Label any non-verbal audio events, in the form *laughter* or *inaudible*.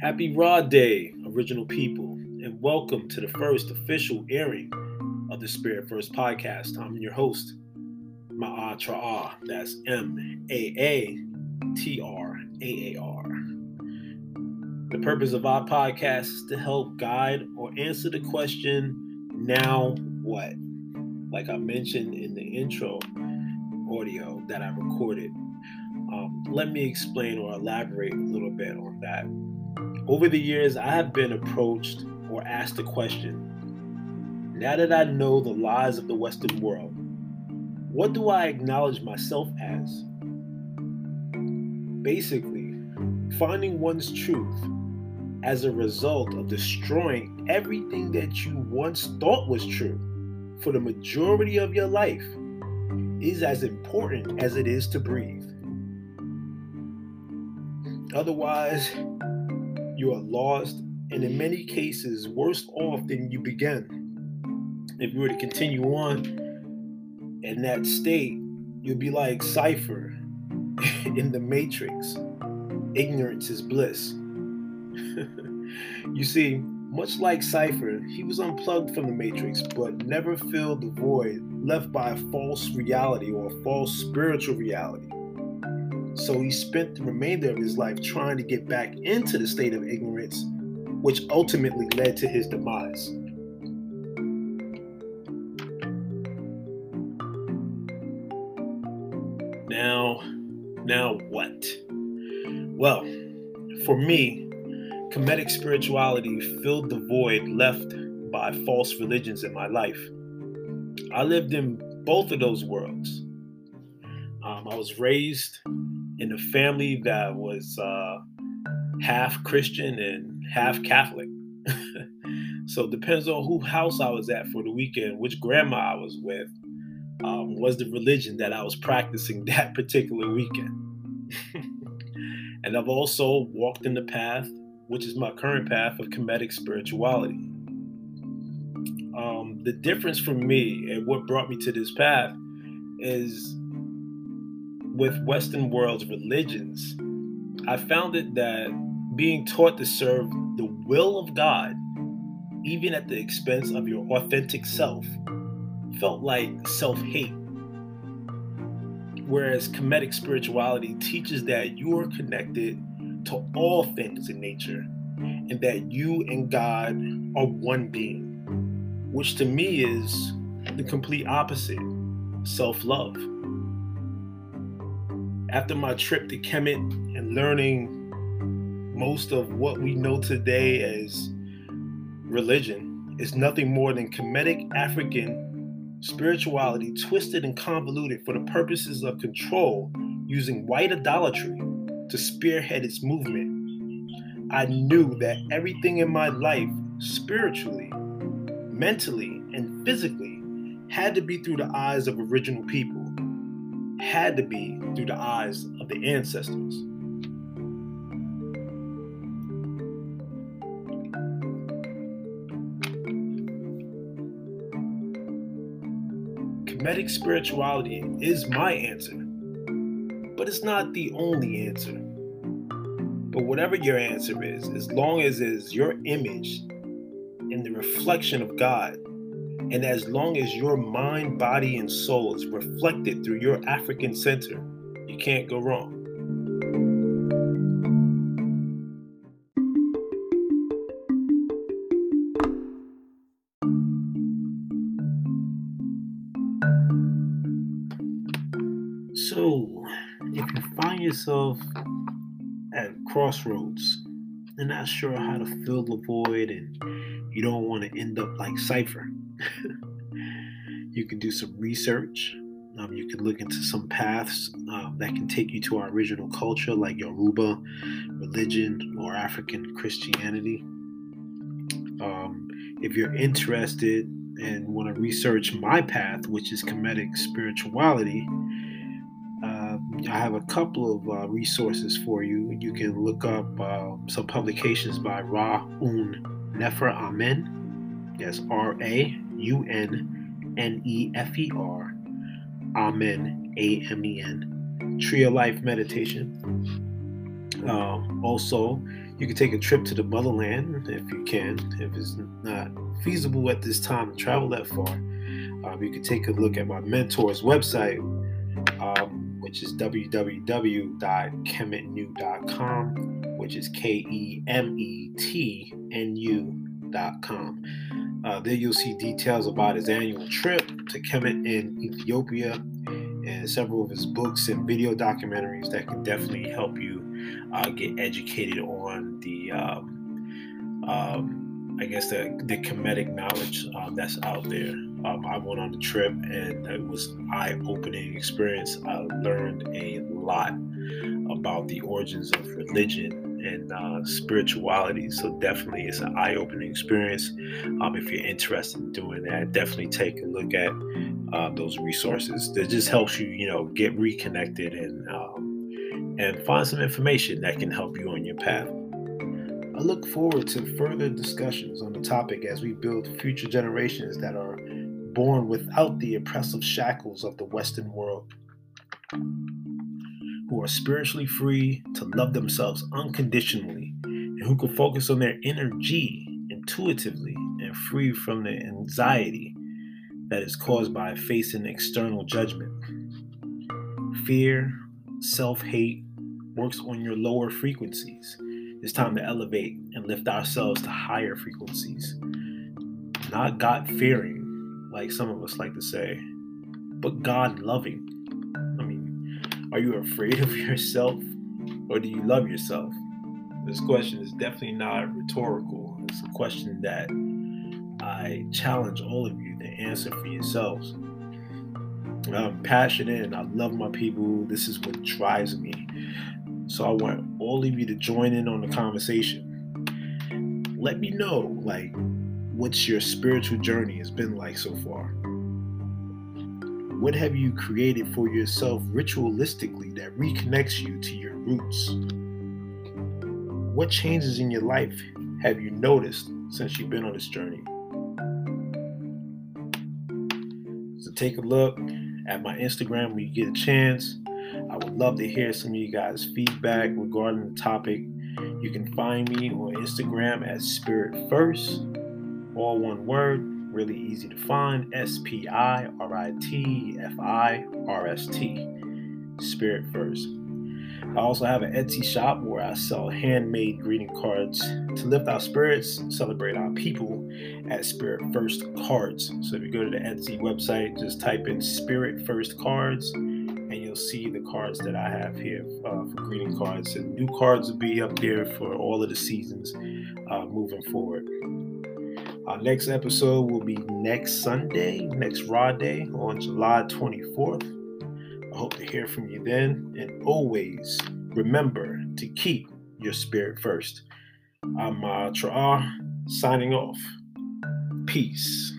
Happy Ra Day, original people, and welcome to the first official airing of the Spirit First podcast. I'm your host, Ma'atra. That's M A A T R A A R. The purpose of our podcast is to help guide or answer the question, now what? Like I mentioned in the intro audio that I recorded. Um, let me explain or elaborate a little bit on that. Over the years, I have been approached or asked a question. Now that I know the lies of the Western world, what do I acknowledge myself as? Basically, finding one's truth as a result of destroying everything that you once thought was true for the majority of your life is as important as it is to breathe. Otherwise, you are lost and in many cases worse off than you began. If you were to continue on in that state, you'll be like Cypher *laughs* in the Matrix. Ignorance is bliss. *laughs* you see, much like Cypher, he was unplugged from the Matrix, but never filled the void left by a false reality or a false spiritual reality. So he spent the remainder of his life trying to get back into the state of ignorance, which ultimately led to his demise. Now, now what? Well, for me, Kemetic spirituality filled the void left by false religions in my life. I lived in both of those worlds. Um, I was raised in a family that was uh, half Christian and half Catholic. *laughs* so it depends on who house I was at for the weekend, which grandma I was with, um, was the religion that I was practicing *laughs* that particular weekend. *laughs* and I've also walked in the path, which is my current path of Kemetic spirituality. Um, the difference for me and what brought me to this path is with Western world's religions, I found it that being taught to serve the will of God, even at the expense of your authentic self, felt like self hate. Whereas Kemetic spirituality teaches that you are connected to all things in nature and that you and God are one being, which to me is the complete opposite self love after my trip to Kemet and learning most of what we know today as religion is nothing more than Kemetic African spirituality twisted and convoluted for the purposes of control using white idolatry to spearhead its movement. I knew that everything in my life, spiritually, mentally, and physically, had to be through the eyes of original people had to be through the eyes of the ancestors. Kemetic spirituality is my answer, but it's not the only answer. But whatever your answer is, as long as it is your image in the reflection of God, and as long as your mind, body, and soul is reflected through your African center, you can't go wrong. So, if you find yourself at crossroads and not sure how to fill the void, and you don't want to end up like Cypher, *laughs* you can do some research. Um, you can look into some paths um, that can take you to our original culture, like Yoruba religion or African Christianity. Um, if you're interested and want to research my path, which is Kemetic spirituality, I have a couple of uh, resources for you. You can look up uh, some publications by Ra Un Nefer Amen That's R A U N N E F E R. Amen. A M E N. Tree of Life Meditation. Um, also, you can take a trip to the motherland if you can, if it's not feasible at this time to travel that far. Um, you can take a look at my mentor's website, um, which is www.kemetnu.com, which is K E M E T N U.com. Uh, there you'll see details about his annual trip to Kemet in Ethiopia and several of his books and video documentaries that can definitely help you uh, get educated on the, um, um, I guess, the, the Kemetic knowledge uh, that's out there. Um, I went on the trip and it was an eye opening experience. I learned a lot about the origins of religion and uh, spirituality. So definitely, it's an eye-opening experience. Um, if you're interested in doing that, definitely take a look at uh, those resources. That just helps you, you know, get reconnected and um, and find some information that can help you on your path. I look forward to further discussions on the topic as we build future generations that are born without the oppressive shackles of the Western world who are spiritually free to love themselves unconditionally and who can focus on their energy intuitively and free from the anxiety that is caused by facing external judgment. Fear, self hate works on your lower frequencies. It's time to elevate and lift ourselves to higher frequencies. Not God fearing, like some of us like to say, but God loving I mean, are you afraid of *laughs* yourself or do you love yourself? This question is definitely not rhetorical. It's a question that I challenge all of you to answer for yourselves. I'm passionate and I love my people. This is what drives me. So I want all of you to join in on the conversation. Let me know, like, what's your spiritual journey has been like so far. What have you created for yourself ritualistically that reconnects you to your roots? What changes in your life have you noticed since you've been on this journey? So take a look at my Instagram when you get a chance. I would love to hear some of you guys' feedback regarding the topic. You can find me on Instagram at Spirit First, all one word really easy to find S P I R I T F I R S T. Spirit First. I also have an Etsy shop where I sell handmade greeting cards to lift our spirits, celebrate our people at Spirit First Cards. So if you go to the Etsy website, just type in Spirit First Cards and you'll see the cards that I have here uh, for greeting cards. And new cards will be up there for all of the seasons uh, moving forward. Our next episode will be next Sunday, next Ra Day on July 24th. I hope to hear from you then. And always remember to keep your spirit first. I'm uh, Tra'ah, signing off. Peace.